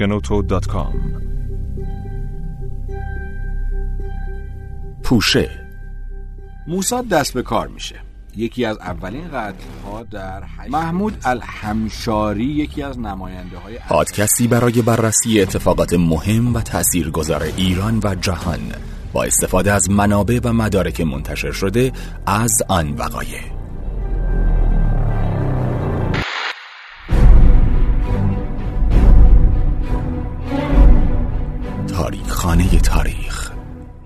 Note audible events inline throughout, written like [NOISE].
shenoto.com پوشه. موساد دست به کار میشه. یکی از اولین قتل ها در محمود الحمشاری یکی از نماینده های پادکستی برای بررسی اتفاقات مهم و تاثیرگذار ایران و جهان. با استفاده از منابع و مدارک منتشر شده از آن وقایع. خانه تاریخ.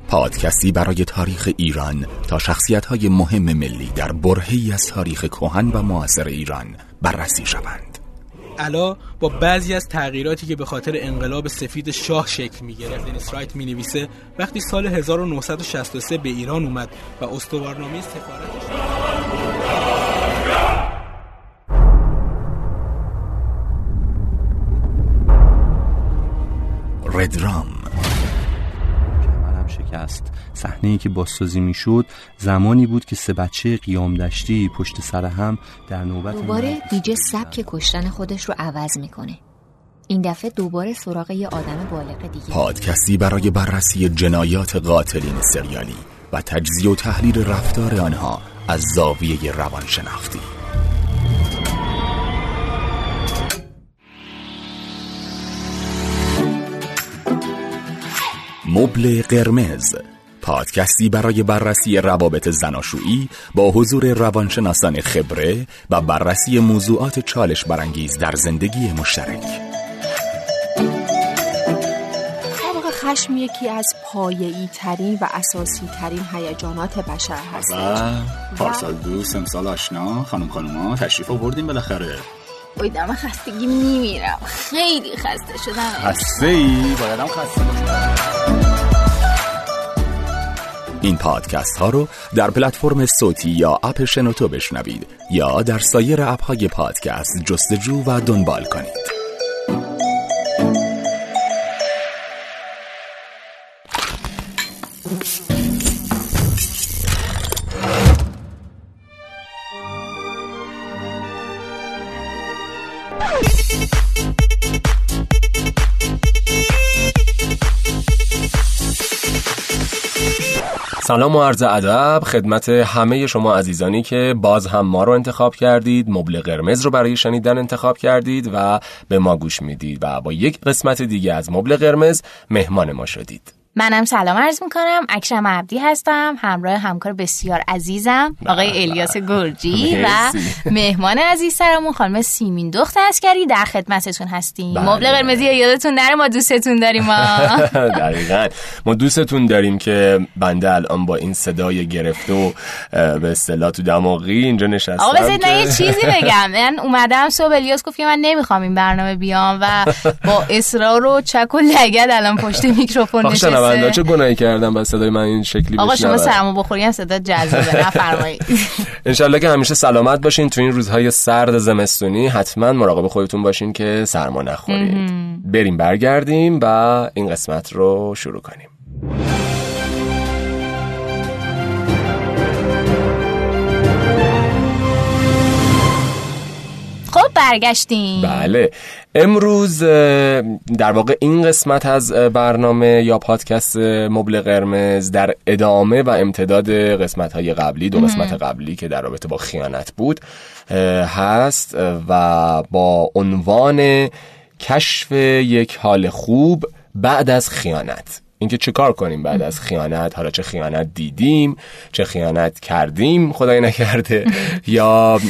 پادکستی برای تاریخ ایران تا شخصیت های مهم ملی در برهی از تاریخ کهن و معاصر ایران بررسی شوند. علا با بعضی از تغییراتی که به خاطر انقلاب سفید شاه شکل می گرفت دنیس رایت می نویسه وقتی سال 1963 به ایران اومد و استوارنامه سفارتش ردرام شکست صحنه ای که بازسازی می‌شد زمانی بود که سه بچه قیام دشتی پشت سر هم در نوبت دوباره دیجه سبک کشتن خودش رو عوض می‌کنه. این دفعه دوباره سراغ یه آدم بالغ دیگه. پادکستی برای بررسی جنایات قاتلین سریالی و تجزیه و تحلیل رفتار آنها از زاویه روانشناختی. مبل قرمز. پادکستی برای بررسی روابط زناشویی با حضور روانشناسان خبره و بررسی موضوعات چالش برانگیز در زندگی مشترک. خشم یکی از پایه‌ای ترین و اساسی ترین هیجانات بشر هست. پارسال دوست امسال آشنا خانم خانوما تشریف آوردیم بالاخره. بایدم خستگی میمیرم. خیلی خسته شدم. خسته ای بایدم خسته باشم. این پادکست ها رو در پلتفرم صوتی یا اپ شنوتو بشنوید یا در سایر اپ های پادکست جستجو و دنبال کنید. سلام و عرض ادب خدمت همه شما عزیزانی که باز هم ما رو انتخاب کردید مبل قرمز رو برای شنیدن انتخاب کردید و به ما گوش می‌دید و با یک قسمت دیگه از مبل قرمز مهمان ما شدید. منم سلام عرض می‌کنم. اکرم عبدی هستم. همراه همکار بسیار عزیزم آقای الیاس گرجی و مهمان عزیز سرمون خانم سیمین دخت اسکری در خدمتتون هستیم. بله. مبل قرمزی یادتون نره ما دوستتون داریم ما. [LAUGHS] دقیقا. ما دوستتون داریم که بنده الان با این صدای گرفته و به اصطلاح تو دماغی اینجا نشستم آقا بذارید من که- یه چیزی [LAUGHS] بگم. من اومدم صبح الیاس گفت که من نمی‌خوام این برنامه بیام و با اصرار و چک و لگد الان پشت [LAUGHS] میکروفون آخه شنونده. چه گناهی کردم با صدای من این شکلی آقا شما؟ سرمو بخوری هم صدا جذابه. [LAUGHS] نفرمایید. [LAUGHS] انشالله که همیشه سلامت باشین. تو این روزهای سرد زمستونی حتما مراقب خودتون باشین که سرما نخورید. بریم برگردیم و این قسمت رو شروع کنیم. برگشتیم. بله. امروز در واقع این قسمت از برنامه یا پادکست مبل قرمز در ادامه و امتداد قسمت های قبلی دو قسمت قبلی که در رابطه با خیانت بود هست و با عنوان کشف یک حال خوب بعد از خیانت. اینکه چه کار کنیم بعد از خیانت؟ حالا چه خیانت دیدیم؟ چه خیانت کردیم؟ خدای نکرده. [LAUGHS] یا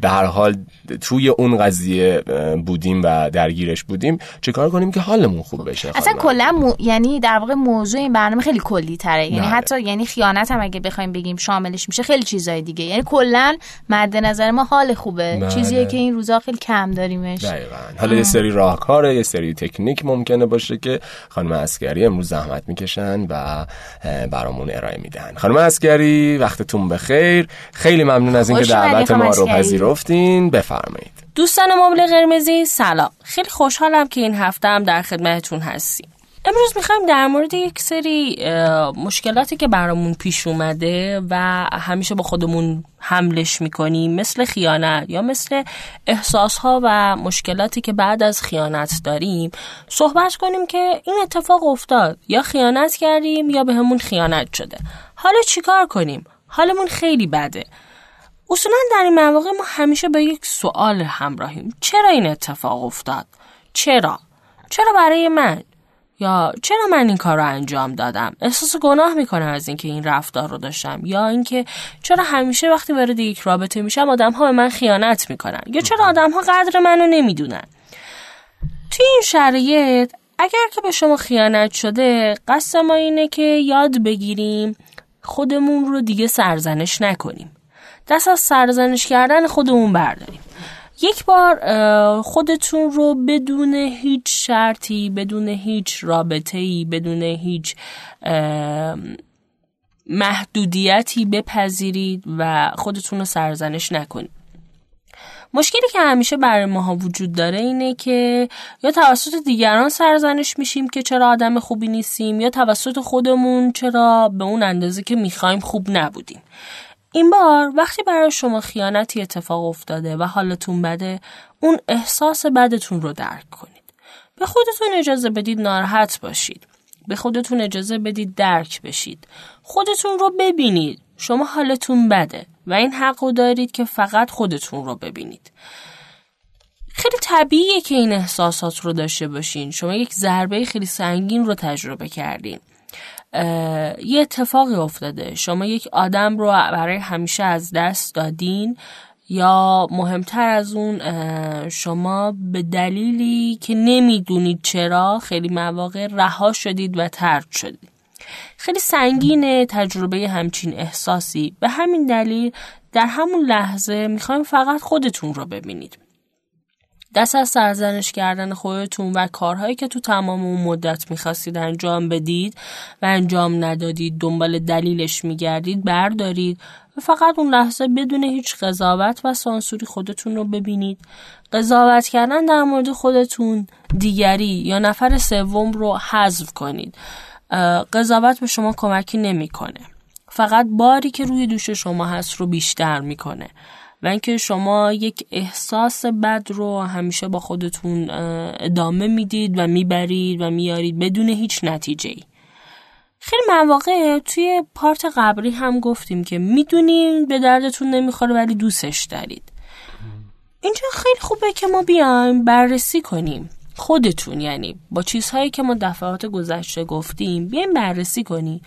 به هر حال توی اون قضیه بودیم و درگیرش بودیم چه کار کنیم که حالمون خوب بشه اصلا؟ کلا مو... یعنی در واقع موضوع این برنامه خیلی کلی تره یعنی بله. حتی یعنی خیانت هم اگه بخوایم بگیم شاملش میشه خیلی چیزای دیگه. یعنی کلا مد نظر ما حال خوبه. بله. چیزیه که این روزا خیلی کم داریمش. دقیقا. حالا یه سری راهکاره یه سری تکنیک ممکنه باشه که خانم اسکری امروز زحمت می‌کشن و برامون ارائه میدن. خانم اسکری وقتتون بخیر. خیلی ممنون از اینکه دعوت ما رو. پذیرفتین. بفرمایید. دوستان مبل قرمزی سلام. خیلی خوشحالم که این هفته هم در خدمتتون هستیم. امروز می‌خوایم در مورد یک سری مشکلاتی که برامون پیش اومده و همیشه با خودمون حملش می‌کنیم مثل خیانت یا مثل احساس ها و مشکلاتی که بعد از خیانت داریم صحبت کنیم که این اتفاق افتاد. یا خیانت کردیم یا به همون خیانت شده. حالا چیکار کنیم؟ حالمون خیلی بده. اصولا در این مواقع ما همیشه به یک سوال همراهیم. چرا این اتفاق افتاد؟ چرا؟ چرا برای من؟ یا چرا من این کار رو انجام دادم؟ احساس گناه می‌کنم از اینکه این رفتار رو داشتم. یا اینکه چرا همیشه وقتی وارد یک رابطه میشم آدم ها به من خیانت می‌کنن؟ یا چرا آدم ها قدر منو نمی‌دونن؟ توی این شرایط اگر که به شما خیانت شده قصد ما اینه که یاد بگیریم خودمون رو دیگه سرزنش نکنیم. دست از سرزنش کردن خودمون برداریم. یک بار خودتون رو بدون هیچ شرطی بدون هیچ رابطه‌ای بدون هیچ محدودیتی بپذیرید و خودتون رو سرزنش نکنید. مشکلی که همیشه برای ماها وجود داره اینه که یا توسط دیگران سرزنش میشیم که چرا آدم خوبی نیستیم یا توسط خودمون چرا به اون اندازه که می‌خوایم خوب نبودیم. این بار وقتی برای شما خیانتی اتفاق افتاده و حالتون بده اون احساس بدتون رو درک کنید. به خودتون اجازه بدید ناراحت باشید. به خودتون اجازه بدید درک بشید. خودتون رو ببینید. شما حالتون بده و این حق رو دارید که فقط خودتون رو ببینید. خیلی طبیعیه که این احساسات رو داشته باشین. شما یک ضربه خیلی سنگین رو تجربه کردین. یه اتفاقی افتاده. شما یک آدم رو برای همیشه از دست دادین یا مهمتر از اون شما به دلیلی که نمی‌دونید چرا خیلی مواقع رها شدید و ترد شدید. خیلی سنگینه تجربه همچین احساسی. به همین دلیل در همون لحظه می‌خوایم فقط خودتون رو ببینید. دست از سرزنش کردن خودتون و کارهایی که تو تمام اون مدت می‌خواستید انجام بدید و انجام ندادید دنبال دلیلش میگردید بردارید و فقط اون لحظه بدون هیچ قضاوت و سانسوری خودتون رو ببینید. قضاوت کردن در مورد خودتون دیگری یا نفر سوم رو حذف کنید. قضاوت به شما کمکی نمی‌کنه. فقط باری که روی دوش شما هست رو بیشتر می‌کنه. و اینکه شما یک احساس بد رو همیشه با خودتون ادامه می‌دید و می‌برید و میارید بدون هیچ نتیجه ای. خیلی مواقع توی پارت قبلی هم گفتیم که می‌دونیم به دردتون نمی‌خوره ولی دوستش دارید اینجا خیلی خوبه که ما بیایم بررسی کنیم خودتون یعنی با چیزهایی که ما دفعات گذشته گفتیم بیایم بررسی کنیم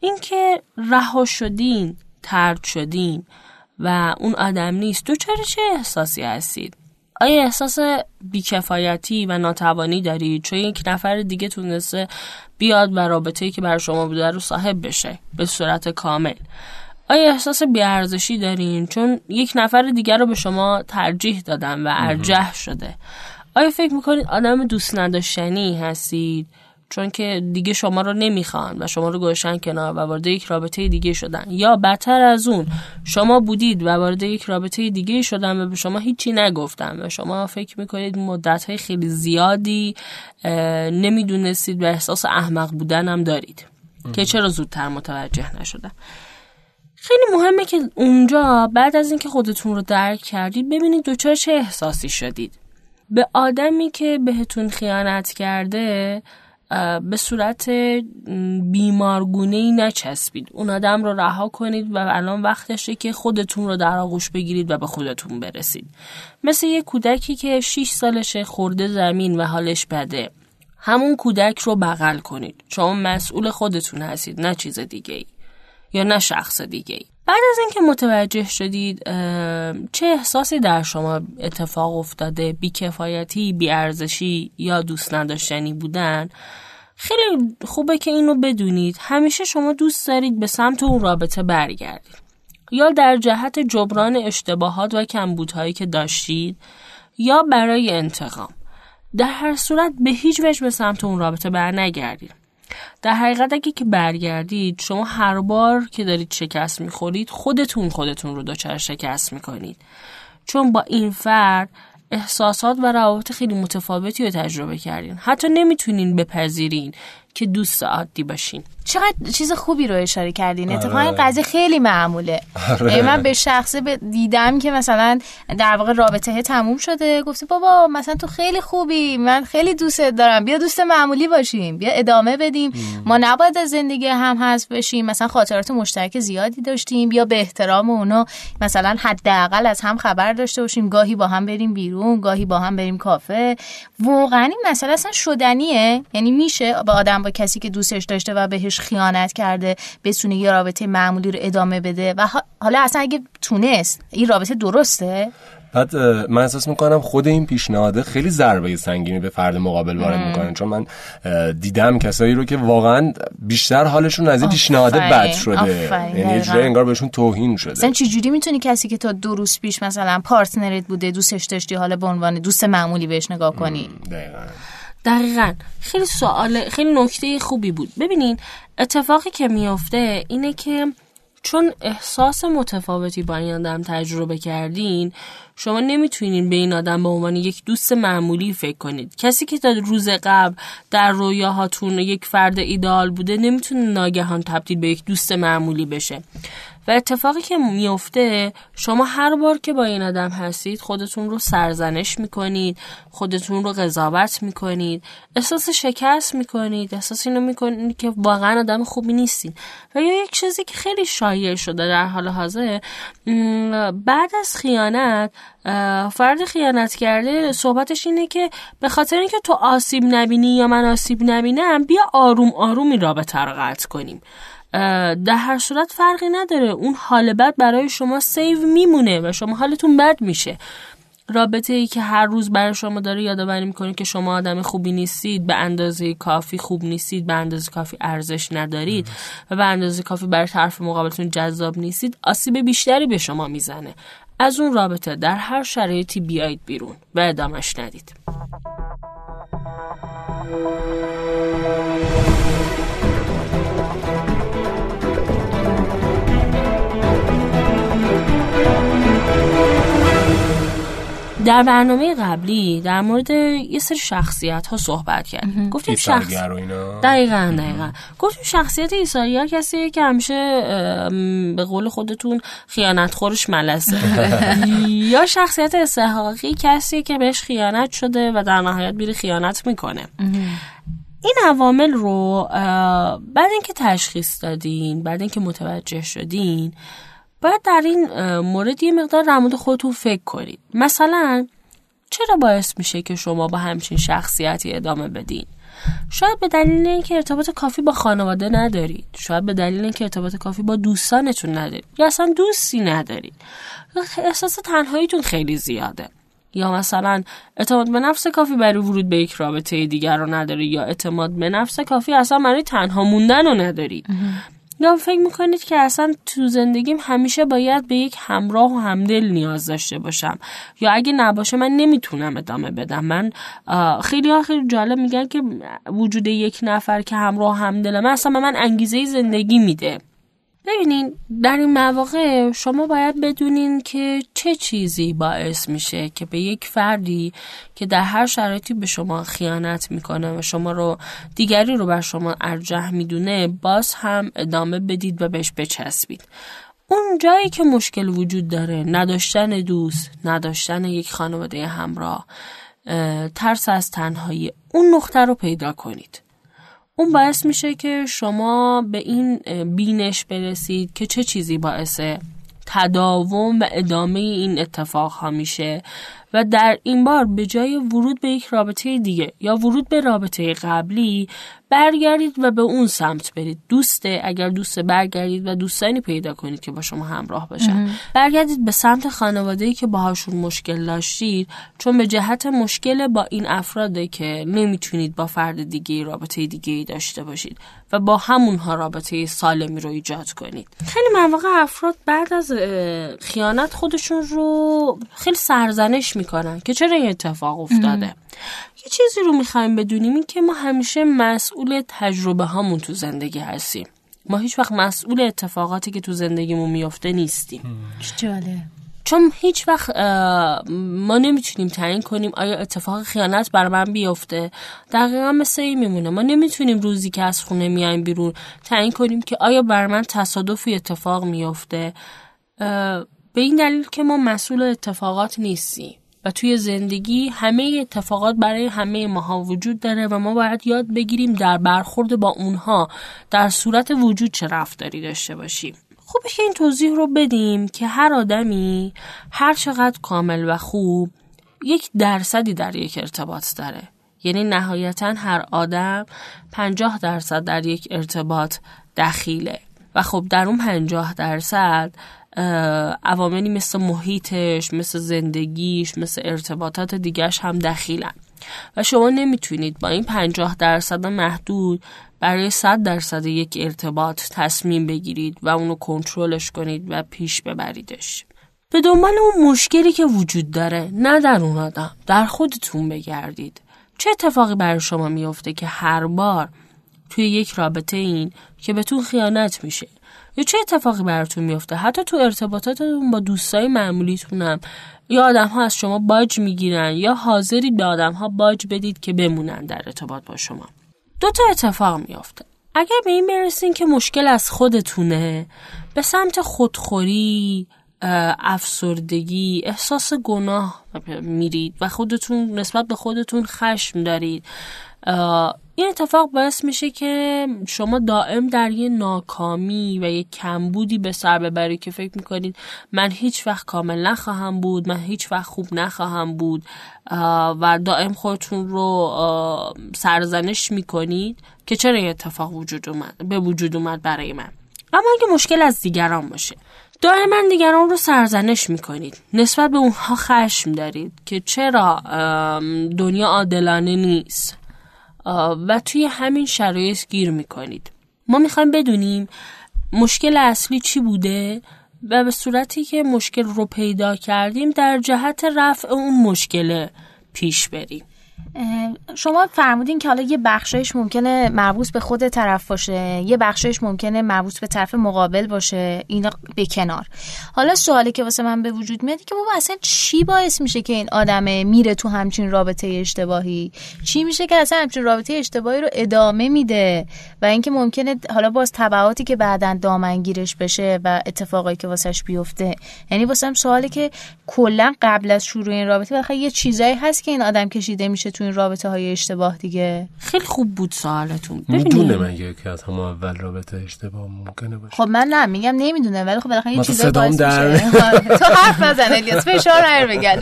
اینکه رها شدین ترد شدین و اون آدم نیست. تو چرا چه احساسی هستید آیا احساس بیکفایتی و ناتوانی دارید چون یک نفر دیگه تونسته بیاد و رابطه‌ای که برای شما بوده رو صاحب بشه به صورت کامل. آیا احساس بیارزشی دارین؟ چون یک نفر دیگر رو به شما ترجیح دادن و ارجح شده. آیا فکر می‌کنید آدم دوست نداشتنی هستید؟ چون که دیگه شما رو نمی‌خوان و شما رو گوشن کنار و وارد یک رابطه دیگه شدن. یا بدتر از اون شما بودید و وارد یک رابطه دیگه شدن و به شما هیچی نگفتن و شما فکر می‌کنید مدت های خیلی زیادی نمی‌دونستید و احساس احمق بودن هم دارید. که چرا زودتر متوجه نشدن؟ خیلی مهمه که اونجا بعد از اینکه خودتون رو درک کردید ببینید دوچار چه احساسی شدید. به آدمی که بهتون خیانت کرده به صورت بیمارگونه ای نچسبید. اون آدم رو رها کنید و الان وقتشه که خودتون رو در آغوش بگیرید و به خودتون برسید. مثل یه کودکی که 6 سالشه خورده زمین و حالش بده. همون کودک رو بغل کنید. چون مسئول خودتون هستید نه چیز دیگه ای یا نه شخص دیگه ای بعد از اینکه متوجه شدید چه احساسی در شما اتفاق افتاده؟ بیکفایتی بیارزشی یا دوست نداشتنی بودن؟ خیلی خوبه که اینو بدونید. همیشه شما دوست دارید به سمت اون رابطه برگردید. یا در جهت جبران اشتباهات و کمبودهایی که داشتید یا برای انتقام. در هر صورت به هیچ وجه به سمت اون رابطه بر نگردید در حقیقت اگه که برگردید شما هر بار که دارید شکست می‌خورید خودتون خودتون رو دچار شکست می‌کنید. چون با این فرد احساسات و روابط خیلی متفاوتی رو تجربه کردین. حتی نمی‌تونین بپذیرین. که دوست عادی باشین. چقدر چیز خوبی رو اشاره کردین. اتفاقا این قضیه خیلی معموله. آره. من به شخصه دیدم که مثلا در واقع رابطه تموم شده. گفته بابا مثلا تو خیلی خوبی. من خیلی دوستت دارم. بیا دوست معمولی باشیم. بیا ادامه بدیم. ما نباید از زندگی هم حذف بشیم. مثلا خاطرات مشترک زیادی داشتیم. بیا به احترام اونا مثلا حداقل از هم خبر داشته باشیم. گاهی با هم بریم بیرون گاهی با هم بریم کافه. واقعا این مسئله اصلا شدنیه. یعنی میشه با آدم با کسی که دوستش داشته و بهش خیانت کرده بتونه یه رابطه معمولی رو ادامه بده و حالا اصلا اگه تونست این رابطه درسته؟ بعد من احساس می‌کنم خود این پیشنهاده خیلی ضربه سنگینی به فرد مقابل وارد می‌کنه. چون من دیدم کسایی رو که واقعا بیشتر حالشون از این پیشنهاده بد شده. یعنی جوری انگار بهشون توهین شده. مثلا چجوری می‌تونی کسی که تا دو روز پیش مثلا پارتنرت بوده دوستش داشتی حالا به عنوان دوست معمولی بهش نگاه کنی؟ دقیقا. دقیقا. خیلی سوال خیلی نکته خوبی بود. ببینین اتفاقی که میافته اینه که چون احساس متفاوتی با این آدم تجربه کردین شما نمی‌تونین به این آدم به عنوان یک دوست معمولی فکر کنید. کسی که تا روز قبل در رویاهاتون یک فرد ایدال بوده نمی‌تونه ناگهان تبدیل به یک دوست معمولی بشه. و اتفاقی که میفته شما هر بار که با این آدم هستید خودتون رو سرزنش می‌کنید خودتون رو قضاوت می‌کنید احساس شکست می‌کنید احساس اینو می‌کنید که واقعا آدم خوبی نیستید و یا یک چیزی که خیلی شایع شده در حال حاضر بعد از خیانت فرد خیانت کرده صحبتش اینه که به خاطر اینکه تو آسیب نبینی یا من آسیب نبینم بیا آروم آروم این رابطه رو قطع کنیم. در هر صورت فرقی نداره. اون حال بد برای شما save میمونه و شما حالتون بد میشه. رابطه ای که هر روز برای شما داره یادآوری می‌کنه که شما آدم خوبی نیستید به اندازه کافی خوب نیستید به اندازه کافی ارزش ندارید و به اندازه کافی برای طرف مقابلتون جذاب نیستید آسیب بیشتری به شما می‌زنه. از اون رابطه در هر شرایطی بیایید بیرون و ادامش ندید. در برنامه قبلی در مورد یه سری شخصیت ها صحبت کردیم. گفتیم شخص دقیقا دقیقا. گفتیم شخصیت ایساریا کسی که همیشه به قول خودتون خیانت خورش ملسه. [LAUGHS] یا شخصیت استحقاقی کسی که بهش خیانت شده و در نهایت بیری خیانت می‌کنه. این عوامل رو بعد اینکه تشخیص دادین بعد اینکه متوجه شدین باید در این مورد یه مقدار در مورد خودتون فکر کنید. مثلا چرا باعث میشه که شما با همچین شخصیتی ادامه بدین؟ شاید به دلیل اینکه ارتباط کافی با خانواده ندارید. شاید به دلیل اینکه ارتباط کافی با دوستانتون ندارید. یا اصلا دوستی ندارید. احساس تنهاییتون خیلی زیاده. یا مثلا اعتماد به نفس کافی برای ورود به یک رابطه دیگر رو نداری یا اعتماد به نفس کافی اصلا برای تنها موندن رو ندارید. یا فکر می‌کنید که اصلا تو زندگیم همیشه باید به یک همراه و همدل نیاز داشته باشم؟ یا اگه نباشه من نمی‌تونم ادامه بدم؟ من خیلی ها خیلی جالب میگن که وجود یک نفر که همراه همدل من اصلا به من انگیزه زندگی میده. ببینین در این مواقع شما باید بدونین که چه چیزی باعث میشه که به یک فردی که در هر شرایطی به شما خیانت می‌کنه و شما رو دیگری رو بر شما ارجح می‌دونه باز هم ادامه بدید و بهش بچسبید. اون جایی که مشکل وجود داره نداشتن دوست نداشتن یک خانواده همراه ترس از تنهایی اون نقطه رو پیدا کنید. اون باعث میشه که شما به این بینش برسید که چه چیزی باعث تداوم و ادامه این اتفاق ها میشه. و در این بار به جای ورود به یک رابطه دیگه یا ورود به رابطه قبلی برگردید و به اون سمت برید. دوسته اگر دوست برگردید و دوستانی پیدا کنید که با شما همراه باشن. برگردید به سمت خانواده که باهاشون مشکل داشتید چون به جهت مشکل با این افراده که نمی‌تونید با فرد دیگه رابطه دیگه داشته باشید و با همونها رابطه سالمی رو ایجاد کنید. خیلی مواقع افراد بعد از خیانت خودشون رو خیلی سرزنش می‌کنن که چرا این اتفاق افتاده؟ یه چیزی رو می‌خوایم بدونیم این که ما همیشه مسئول تجربه هامون تو زندگی هستیم. ما هیچ وقت مسئول اتفاقاتی که تو زندگیمون میافته نیستیم. جاله چون هیچ وقت ما نمی‌تونیم تعیین کنیم آیا اتفاق خیانت بر من بیفته؟ دقیقا مثل این میمونه. ما نمی‌تونیم روزی که از خونه میایم بیرون تعیین کنیم که آیا بر من تصادفی اتفاق میفته به این دلیل که ما مسئول اتفاقات نیستیم. و توی زندگی همه اتفاقات برای همه ماها وجود داره و ما باید یاد بگیریم در برخورد با اونها در صورت وجود چه رفتاری داشته باشیم. خوبه که این توضیح رو بدیم که هر آدمی هر چقدر کامل و خوب یک درصدی در یک ارتباط داره. یعنی نهایتا هر آدم پنجاه درصد در یک ارتباط دخیله. و خب در اون پنجاه درصد عواملی مثل محیطش مثل زندگیش مثل ارتباطات دیگرش هم دخیلن. و شما نمی‌تونید با این پنجاه درصد محدود برای صد درصد یک ارتباط تصمیم بگیرید و اونو کنترلش کنید و پیش ببریدش. به دنبال اون مشکلی که وجود داره نه در اون آدم در خودتون بگردید. چه اتفاقی برای شما میفته که هر بار توی یک رابطه این که بهتون خیانت میشه یا چه اتفاقی براتون میفته حتی تو ارتباطاتتون با دوستای معمولیتونم. یا آدم ها از شما باج می‌گیرن یا حاضری به آدم ها باج بدید که بمونن در ارتباط با شما. دو تا اتفاق میافته. اگر به این برسین که مشکل از خودتونه به سمت خودخوری افسردگی احساس گناه میرید و خودتون نسبت به خودتون خشم دارید. این اتفاق باعث میشه که شما دائم در یه ناکامی و یه کمبودی به سر ببرید که فکر می‌کنید من هیچ وقت کامل نخواهم بود من هیچ وقت خوب نخواهم بود و دائم خودتون رو سرزنش می‌کنید که چرا این اتفاق وجود اومد به وجود اومد برای من. اما اگه مشکل از دیگران باشه دائما دیگران رو سرزنش می‌کنید. نسبت به اونها خشم دارید که چرا دنیا عادلانه نیست. و توی همین شرایط گیر می‌کنید. ما می‌خوایم بدونیم مشکل اصلی چی بوده و به صورتی که مشکل رو پیدا کردیم در جهت رفع اون مشکل پیش بریم. شما فرمودین که حالا یه بخشش ممکنه مربوط به خود طرف باشه یه بخشش ممکنه مربوط به طرف مقابل باشه اینا به کنار. حالا سوالی که واسه من به وجود میاد که بابا اصلا چی باعث میشه که این آدمه میره تو همچین رابطه اشتباهی؟ چی میشه که اصلا همچین رابطه اشتباهی رو ادامه میده؟ و اینکه ممکنه حالا باز تبعاتی که بعدا دامنگیرش بشه و اتفاقایی که واسش بیفته. یعنی واسه سوالی که کلا قبل از شروع این رابطه یه چیزایی هست که این آدم کشیده میشه تو این رابطه های اشتباه دیگه؟ خیلی خوب بود سوالتون. می‌دونه مگه که از همون اول رابطه اشتباه ممکنه باشه؟ خب من نه میگم نمی‌دونه ولی خب بالاخره یه چیزایی باعث در [LAUGHS] تو حرف نزن الیاس فشار به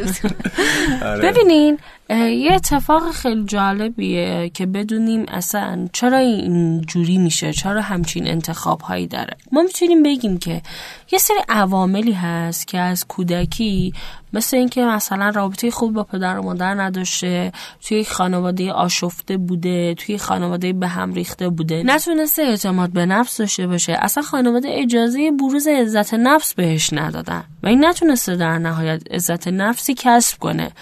آره. ببینین یه اتفاق خیلی جالبیه که بدونیم اصلا چرا این جوری میشه چرا همچین انتخاب هایی داره. ما می‌تونیم بگیم که یه سری عواملی هست که از کودکی مثل اینکه مثلا رابطه خوب با پدر و مادر نداشته توی خانواده آشفته بوده توی خانواده به هم ریخته بوده. نتونسته اعتماد به نفس داشته باشه. اصلا خانواده اجازه بروز عزت نفس بهش ندادن. و این نتونسته در نهایت عزت نفسی کسب کنه.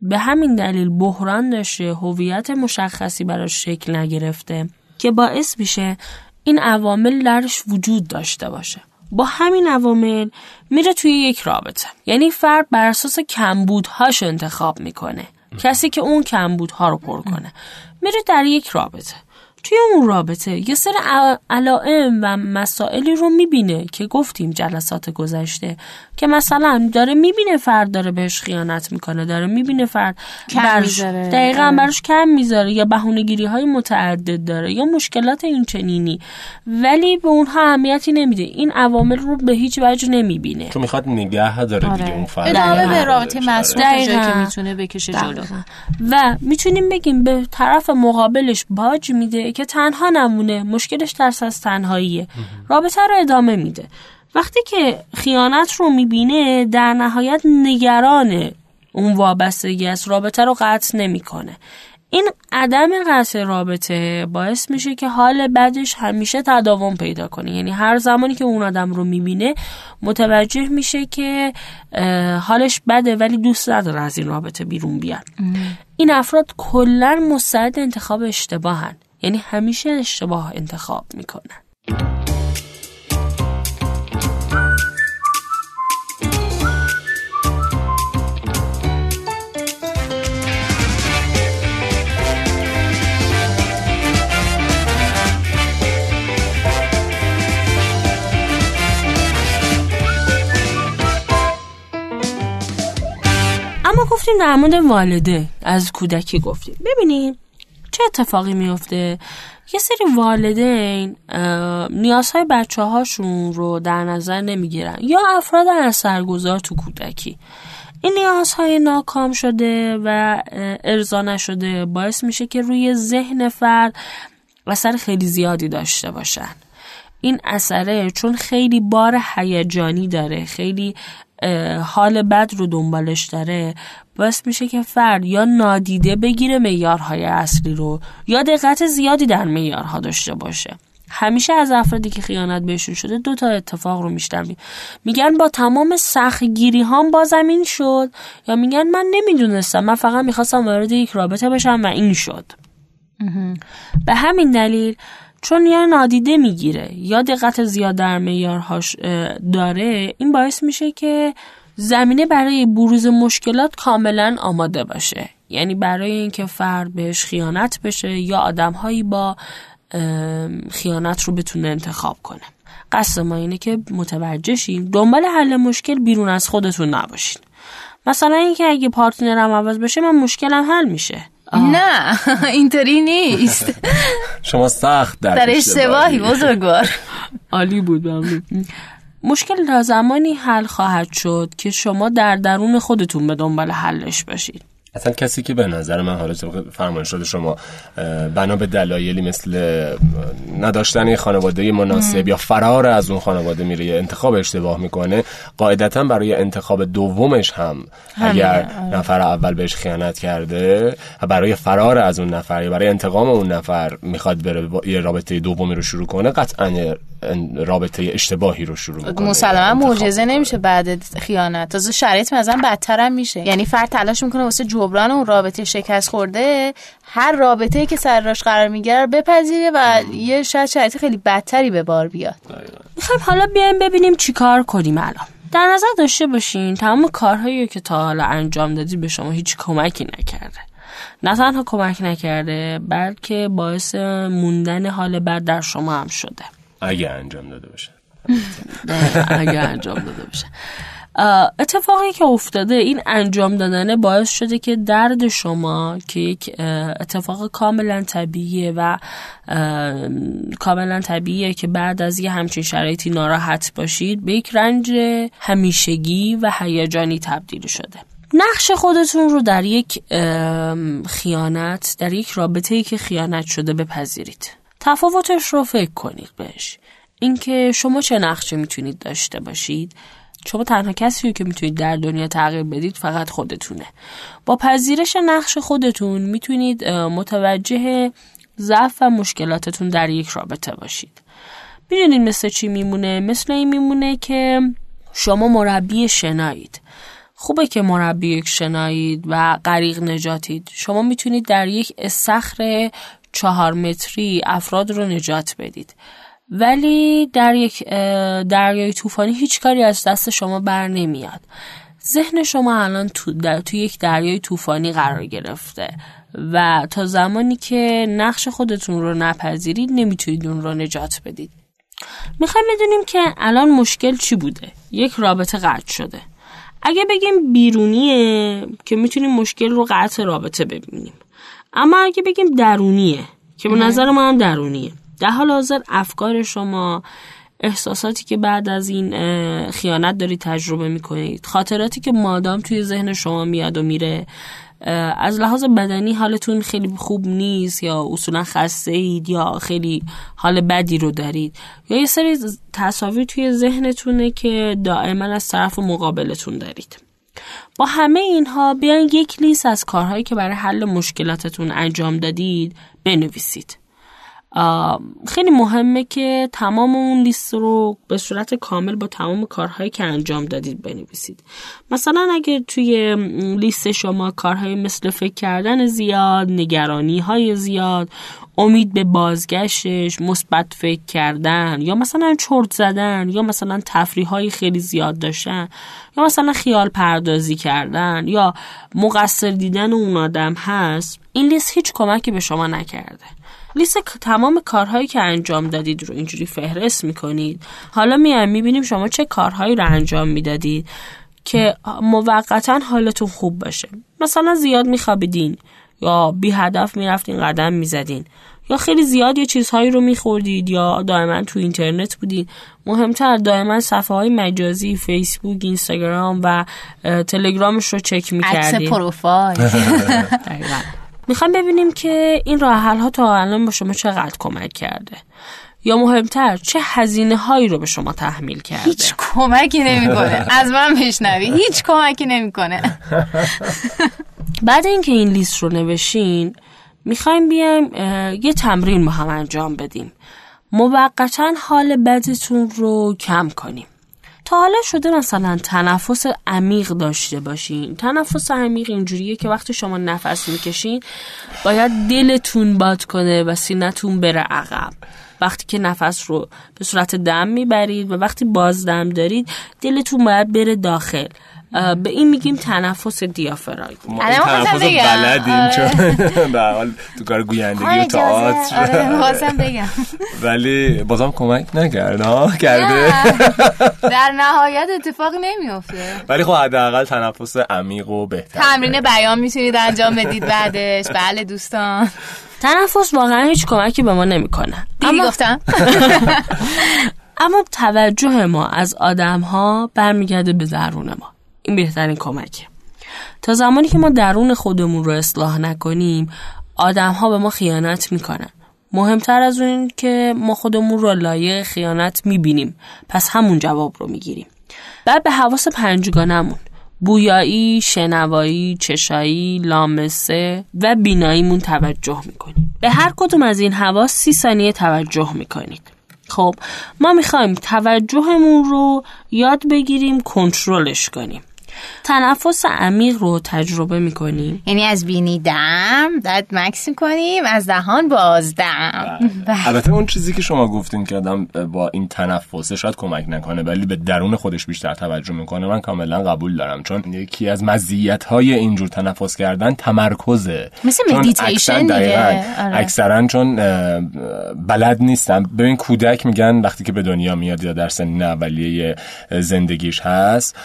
به همین دلیل بحران داشته هویت مشخصی براش شکل نگرفته که باعث میشه این عوامل درش وجود داشته باشه. با همین عوامل میره توی یک رابطه. یعنی فرد بر اساس کمبودهاش انتخاب می‌کنه. کسی که اون کمبودها رو پر کنه. میره در یک رابطه. توی اون رابطه یه سر علائم و مسائلی رو می‌بینه که گفتیم جلسات گذشته که مثلا داره می‌بینه فرد داره بهش خیانت می‌کنه داره می‌بینه فرد کم می‌ذاره. دقیقا آره. براش کم می‌ذاره یا بهونهگیری های متعدد داره یا مشکلات این چنینی. ولی به اونها اهمیتی نمیده. این عوامل رو به هیچ وجه نمی‌بینه. تو می‌خواد نگه داره دیگه آره. اون فرد. ادامه به رابطه مسئول که می‌تونه بکشه جلو. و می‌تونیم بگیم به طرف مقابلش باج میده که تنها نمونه مشکلش ترس از تنهاییه. رابطه رو ادامه میده. وقتی که خیانت رو می‌بینه در نهایت نگران اون وابستگی است. رابطه رو قطع نمی‌کنه. این عدم قطع رابطه باعث میشه که حال بدش همیشه تداوم پیدا کنه. یعنی هر زمانی که اون آدم رو می‌بینه متوجه میشه که حالش بده ولی دوست نداره از این رابطه بیرون بیاد. این افراد کلا مستعد انتخاب اشتباهن. یعنی همیشه اشتباه انتخاب می‌کنن. رفتیم در مورد والده. از کودکی گفتیم. ببینیم چه اتفاقی میفته. یه سری والدین نیازهای بچه هاشون رو در نظر نمی‌گیرن. یا افراد اثرگذار تو کودکی. این نیازهای ناکام شده و ارضا نشده. باعث میشه که روی ذهن فرد اثر خیلی زیادی داشته باشن. این اثره چون خیلی بار هیجانی داره خیلی حال بد رو دنبالش داره. باعث میشه که فرد یا نادیده بگیره میارهای اصلی رو یا دقت زیادی در میارها داشته باشه. همیشه از افرادی که خیانت بهشون شده دو تا اتفاق رو میشنویم. میگن با تمام سختگیری هم بازم این شد یا میگن من نمی‌دونستم من فقط می‌خواستم وارد یک رابطه بشم و این شد. به همین دلیل چون یا نادیده می‌گیره یا دقت زیاد در میارهاش داره این باعث میشه که زمینه برای بروز مشکلات کاملا آماده باشه. یعنی برای اینکه فرد بهش خیانت بشه یا آدمهایی با خیانت رو بتونه انتخاب کنه. قصد ما اینه که متوجه شیم دنبال حل مشکل بیرون از خودتون نباشین. مثلا اینکه اگه پارتنرم عوض بشه من مشکلم حل میشه. نه [LAUGHS] اینطوری نیست. [LAUGHS] شما سخت در, در اشتباهی. بزرگوار. عالی بود ممنون. مشکل تا زمانی حل خواهد شد که شما در درون خودتون به دنبال حلش باشید. اصلا کسی که به نظر من حالا فرمان شده شما بنا به دلایلی مثل نداشتن خانواده مناسب یا فرار از اون خانواده میره یا انتخاب اشتباه می‌کنه قاعدتا برای انتخاب دومش هم اگر آره. نفر اول بهش خیانت کرده برای فرار از اون نفر یا برای انتقام اون نفر می‌خواد بره یه رابطه دومی رو شروع کنه قطعا رابطه اشتباهی رو شروع می‌کنه. مسلما معجزه نمیشه بعد خیانت. تازه شرایط مثلا بدتر هم میشه. یعنی فرد تلاش می‌کنه واسه جبران اون رابطه شکست خورده هر رابطه که سر راش قرار می‌گیره بپذیره و یه شاید شرایط خیلی بدتری به بار بیاد. می‌خوایم حالا بیایم ببینیم چیکار کنیم الان. در نظر داشته باشین تمام کارهایی که تا حالا انجام دادی به شما هیچ کمکی نکرده. نه تنها کمک نکرده بلکه باعث موندن حال بد در شما هم شده. اگه انجام داده باشه [LAUGHS] اگه انجام داده باشه اتفاقی که افتاده این انجام دادن باعث شده که درد شما که یک اتفاق کاملا طبیعیه و کاملا طبیعیه که بعد از یه همچین شرایطی ناراحت باشید به یک رنج همیشگی و هیجانی تبدیل شده. نقش خودتون رو در یک خیانت در یک رابطه ای که خیانت شده بپذیرید. تفاوتش رو فکر کنید بهش. اینکه شما چه نقشی می‌تونید داشته باشید شما تنها کسی که می‌تونید در دنیا تغییر بدید فقط خودتونه. با پذیرش نقش خودتون می‌تونید متوجه ضعف و مشکلاتتون در یک رابطه باشید. می‌دونید مثل چی میمونه؟ مثل این میمونه که شما مربی شنایید. خوبه که مربی شنایید و غریق نجاتید. شما می‌تونید در یک استخر چهار متری افراد رو نجات بدید. ولی در یک دریای طوفانی هیچ کاری از دست شما بر نمیاد. ذهن شما الان تو در تو یک دریای طوفانی قرار گرفته و تا زمانی که نقش خودتون رو نپذیرید نمی‌تونید اون رو نجات بدید. می‌خوایم بدونیم که الان مشکل چی بوده؟ یک رابطه قطع شده. اگه بگیم بیرونیه که می‌تونیم مشکل رو قطع رابطه ببینیم. اما اگه بگیم درونیه که به نظر ما هم درونیه. در حال حاضر افکار شما احساساتی که بعد از این خیانت دارید تجربه می‌کنید خاطراتی که مادام توی ذهن شما میاد و میره از لحاظ بدنی حالتون خیلی خوب نیست یا اصولا خسته اید یا خیلی حال بدی رو دارید. یا یه سری تصاویر توی ذهنتونه که دائما از طرف مقابلتون دارید. با همه اینها بیاین یک لیست از کارهایی که برای حل مشکلاتتون انجام دادید بنویسید. خیلی مهمه که تمام اون لیست رو به صورت کامل با تمام کارهایی که انجام دادید بنویسید. مثلا اگه توی لیست شما کارهای مثل فکر کردن زیاد نگرانی های زیاد امید به بازگشتش مثبت فکر کردن یا مثلا چرت زدن یا مثلا تفریح های خیلی زیاد داشتن یا مثلا خیال پردازی کردن یا مقصر دیدن اون آدم هست این لیست هیچ کمکی به شما نکرده. لیست تمام کارهایی که انجام دادید رو اینجوری فهرست می‌کنید. حالا میایم می‌بینیم شما چه کارهایی رو انجام می‌دادید که موقتا حالتون خوب باشه. مثلا زیاد میخوابیدین یا بی هدف می‌رفتین قدم می‌زدین. یا خیلی زیاد یه چیزهایی رو میخوردید یا دائما تو اینترنت بودید مهمتر دائما صفحه های مجازی فیسبوک اینستاگرام و تلگرامش رو چک می‌کردید عکس پروفایل. [LAUGHS] [LAUGHS] می‌خوام ببینیم که این راه ها تا الان با شما چقدر کمک کرده. یا مهمتر چه هزینه هایی رو به شما تحمیل کرده؟ هیچ کمکی نمی‌کنه. از من بشنوی. هیچ کمکی نمی‌کنه. [LAUGHS] بعد اینکه این لیست رو نوشین می‌خوایم بیایم یه تمرین با هم انجام بدیم. موقتا حال بدتون رو کم کنیم. تا حالا شده مثلا تنفس عمیق داشته باشین. تنفس عمیق اینجوریه که وقتی شما نفس می‌کشین باید دلتون باد کنه و سینتون بره عقب. وقتی که نفس رو به صورت دم می‌برید و وقتی بازدم دارید دلتون باید بره داخل. به این میگیم تنفس دیافراگم. ما این تنفس بلدیم چون به حال تو کار گویندگی و تئاتر. بگم. ولی بازم کمک نکرد ها؟ کرده؟ در نهایت اتفاق نمیافته. ولی خب حداقل تنفس عمیق و بهتر تمرین بیان می‌تونید انجام بدید بعدش. بله دوستان. تنفس واقعا هیچ کمکی به ما نمی‌کنه. اما گفتم. [LAUGHS] اما توجه ما از آدم ها برمیگرده به درون ما. این بهترین کمکه. تا زمانی که ما درون خودمون رو اصلاح نکنیم آدم ها به ما خیانت می‌کنن. مهمتر از اون که ما خودمون رو لایه خیانت می‌بینیم. پس همون جواب رو می‌گیریم. بعد به حواس پنجگانمون بویایی، شنوایی، چشایی، لامسه و بیناییمون توجه می‌کنیم. به هر کدوم از این حواس سی ثانیه توجه می‌کنید. خب ما می‌خوایم توجهمون رو یاد بگیریم کنترلش کنیم. تنفس عمیق رو تجربه می‌کنیم یعنی از بینی دم داد مکس می‌کنیم از دهان بازدم. [LAUGHS] البته اون چیزی که شما گفتین که آدم با این تنفس شاید کمک نکنه ولی به درون خودش بیشتر توجه می‌کنه من کاملا قبول دارم. چون یکی از مزیت های اینجور تنفس کردن تمرکزه. مثل مدیتیشن دیگه. اکثرا چون بلد نیستم. ببین کودک میگن وقتی که به دنیا میاد یا در سن اولیه زندگیش هست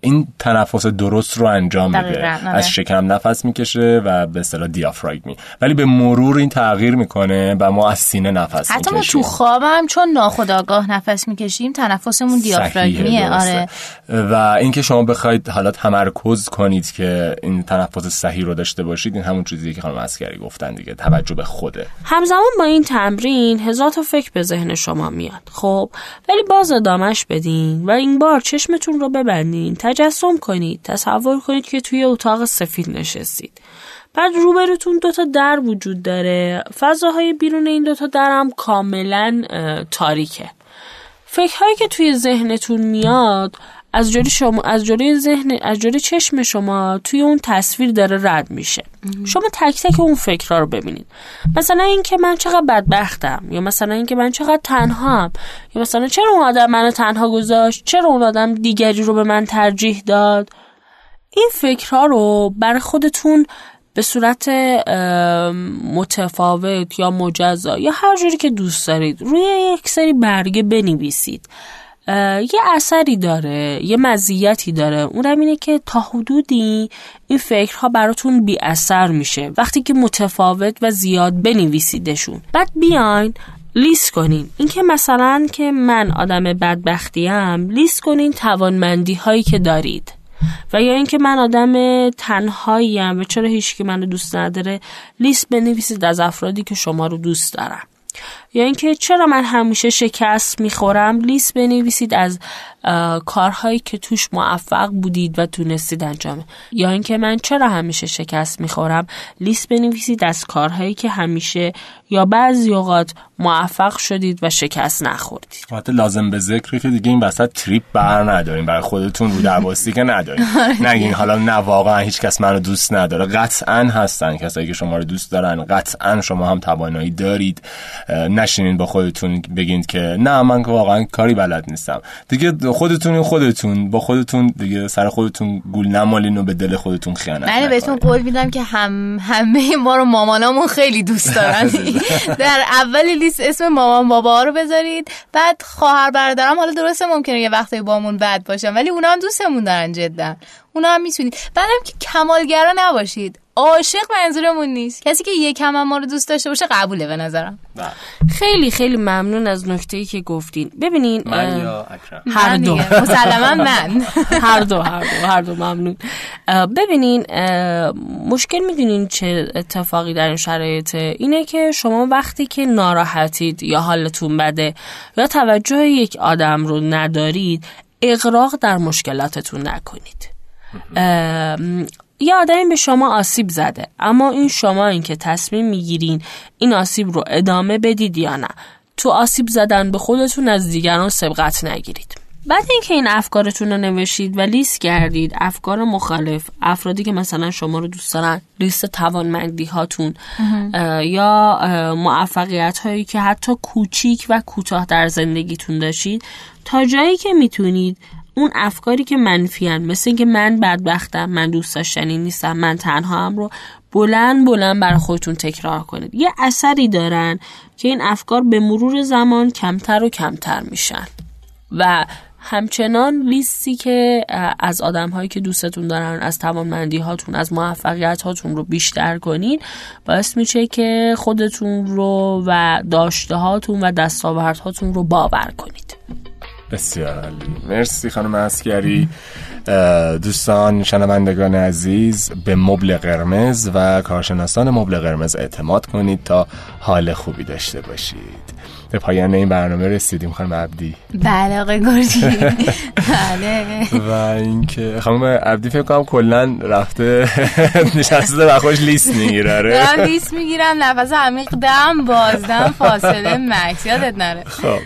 این تنفس درست رو انجام میده. از شکم نفس می‌کشه و به اصطلاح دیافراگمی. ولی به مرور این تغییر می‌کنه و ما از سینه نفس حتی ما تو خوابم چون ناخودآگاه نفس می‌کشیم تنفسمون دیافراگمیه آره. و اینکه شما بخواید حالا تمرکز کنید که این تنفس صحیح رو داشته باشید این همون چیزی که خانم اسکری گفتن دیگه توجه به خوده. همزمان با این تمرین هزار تا فکر به ذهن شما میاد خب؟ ولی باز ادامش بدین و این بار چشمتون رو ببندین تجسم کنید تصور کنید که توی اتاق سفید نشستید. بعد روبروتون دوتا در وجود داره. فضاهای بیرون این دوتا در هم کاملا تاریکه. فکرهایی که توی ذهنتون میاد از جوری شما از جوری ذهن از جوری چشم شما توی اون تصویر داره رد میشه. شما تک تک اون فکرها رو ببینید. مثلا اینکه من چقدر بدبختم یا مثلا اینکه من چقدر تنهام یا مثلا چرا اون آدم منو تنها گذاشت؟ چرا اون آدم دیگری رو به من ترجیح داد؟ این فکرها رو برای خودتون به صورت متفاوت یا مجزا یا هر جوری که دوست دارید روی یک سری برگه بنویسید. یه اثری داره یه مزیتی داره. اونم اینه که تا حدودی این فکرها براتون بی اثر میشه. وقتی که متفاوت و زیاد بنویسیدشون. بعد بیاین لیست کنین. اینکه مثلا که من آدم بدبختیم لیست کنین توانمندی هایی که دارید. و یا اینکه من آدم تنهاییم و چرا هیچ که منو دوست نداره لیست بنویسید از افرادی که شما رو دوست دارم یا اینکه چرا من همیشه شکست می‌خورم لیست بنویسید از کارهایی که توش موفق بودید و تونستید انجام. یا اینکه من چرا همیشه شکست می‌خورم لیست بنویسید از کارهایی که همیشه یا بعضی اوقات موفق شدید و شکست نخوردید. حتی لازم به ذکر که دیگه این وسط تریپ بر نداریم. برای خودتون رو درباستی که نداریم. [LAUGHS] نگین حالا نه واقعا هیچ کس منو دوست نداره. قطعا هستن کسایی که شما رو دوست دارن. قطعا شما هم توانایی دارید. نشینین با خودتون بگین که نه من واقعا کاری بلد نیستم. دیگه خودتون خودتون با خودتون دیگه سر خودتون گول نمالین و به دل خودتون خیانت من بهتون قول میدم که هم همه ما رو مامانامون خیلی دوست [LAUGHS] دارن. در اول لیست اسم مامان بابا رو بذارید. بعد خواهر برادرم حالا درسته ممکنه یه وقتی بامون بد باشن ولی اونا هم دوستمون دارن جدا. اونا هم می‌تونید. بعدم که کمالگرا نباشید. عاشق منظورمون نیست. کسی که یکم هم ما رو دوست داشته باشه قبوله به نظرم. خیلی خیلی ممنون از نکته ای که گفتین. ببینین من یا اکرم؟ هر دو. مسلما من. [LAUGHS] هر دو هر دو هر دو ممنون. ببینین مشکل می‌دونین چه اتفاقی در این شرایط اینه که شما وقتی که ناراحتید یا حالتون بده یا توجه یک آدم رو ندارید اقراق در مشکلاتتون نکنید. یه آدمی به شما آسیب زده. اما این شما این که تصمیم می‌گیرین این آسیب رو ادامه بدید یا نه. تو آسیب زدن به خودتون از دیگران سبقت نگیرید. بعد اینکه این افکارتون رو نوشید و لیست کردید افکار مخالف افرادی که مثلا شما رو دوست دارن لیست توانمندی هاتون یا موفقیت هایی که حتی کوچیک و کوتاه در زندگیتون داشتید تا جایی که می‌تونید اون افکاری که منفیان مثل اینکه من بدبختم من دوست داشتنی نیستم من تنها هم رو بلند بلند برای خودتون تکرار کنید. یه اثری دارن که این افکار به مرور زمان کمتر و کمتر میشن. و همچنان لیستی که از آدم هایی که دوستتون دارن از توانمندی هاتون از موفقیت هاتون رو بیشتر کنین باعث میشه که خودتون رو و داشته هاتون و دستاورد هاتون رو باور کنید. بسیار عالی. مرسی خانم اسکری دوستان شنوندگان عزیز به مبل قرمز و کارشناسان مبل قرمز اعتماد کنید تا حال خوبی داشته باشید. به پایان این برنامه رسیدیم خانم عبدی. بله آقای گرجی. بله. و اینکه خانم عبدی فکر کنم کلا رفته [LAUGHS] نشسته و خوش لیست می‌گیره. دارم لیست می‌گیرم نفس عمیق دم بازدم فاصله مکس. یادت نره. خب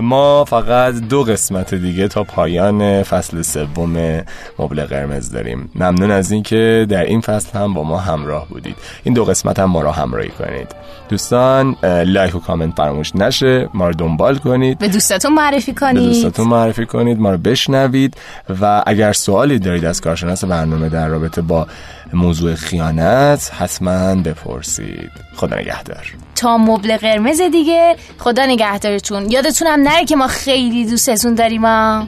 ما فقط دو قسمت دیگه تا پایان فصل سوم مبل قرمز داریم. ممنون از اینکه در این فصل هم با ما همراه بودید. این دو قسمت هم ما را همراهی کنید. دوستان لایک و کامنت فراموش نشه. ما رو دنبال کنید. به دوستاتون معرفی کنید. به دوستاتون معرفی کنید. ما رو بشنوید. و اگر سوالی دارید از کارشناس برنامه در رابطه با موضوع خیانت حتما بپرسید. خدا نگهدار. تا مبل قرمز دیگه خدا نگهدارتون. یادتون هم نره که ما خیلی دوستتون داریم ها؟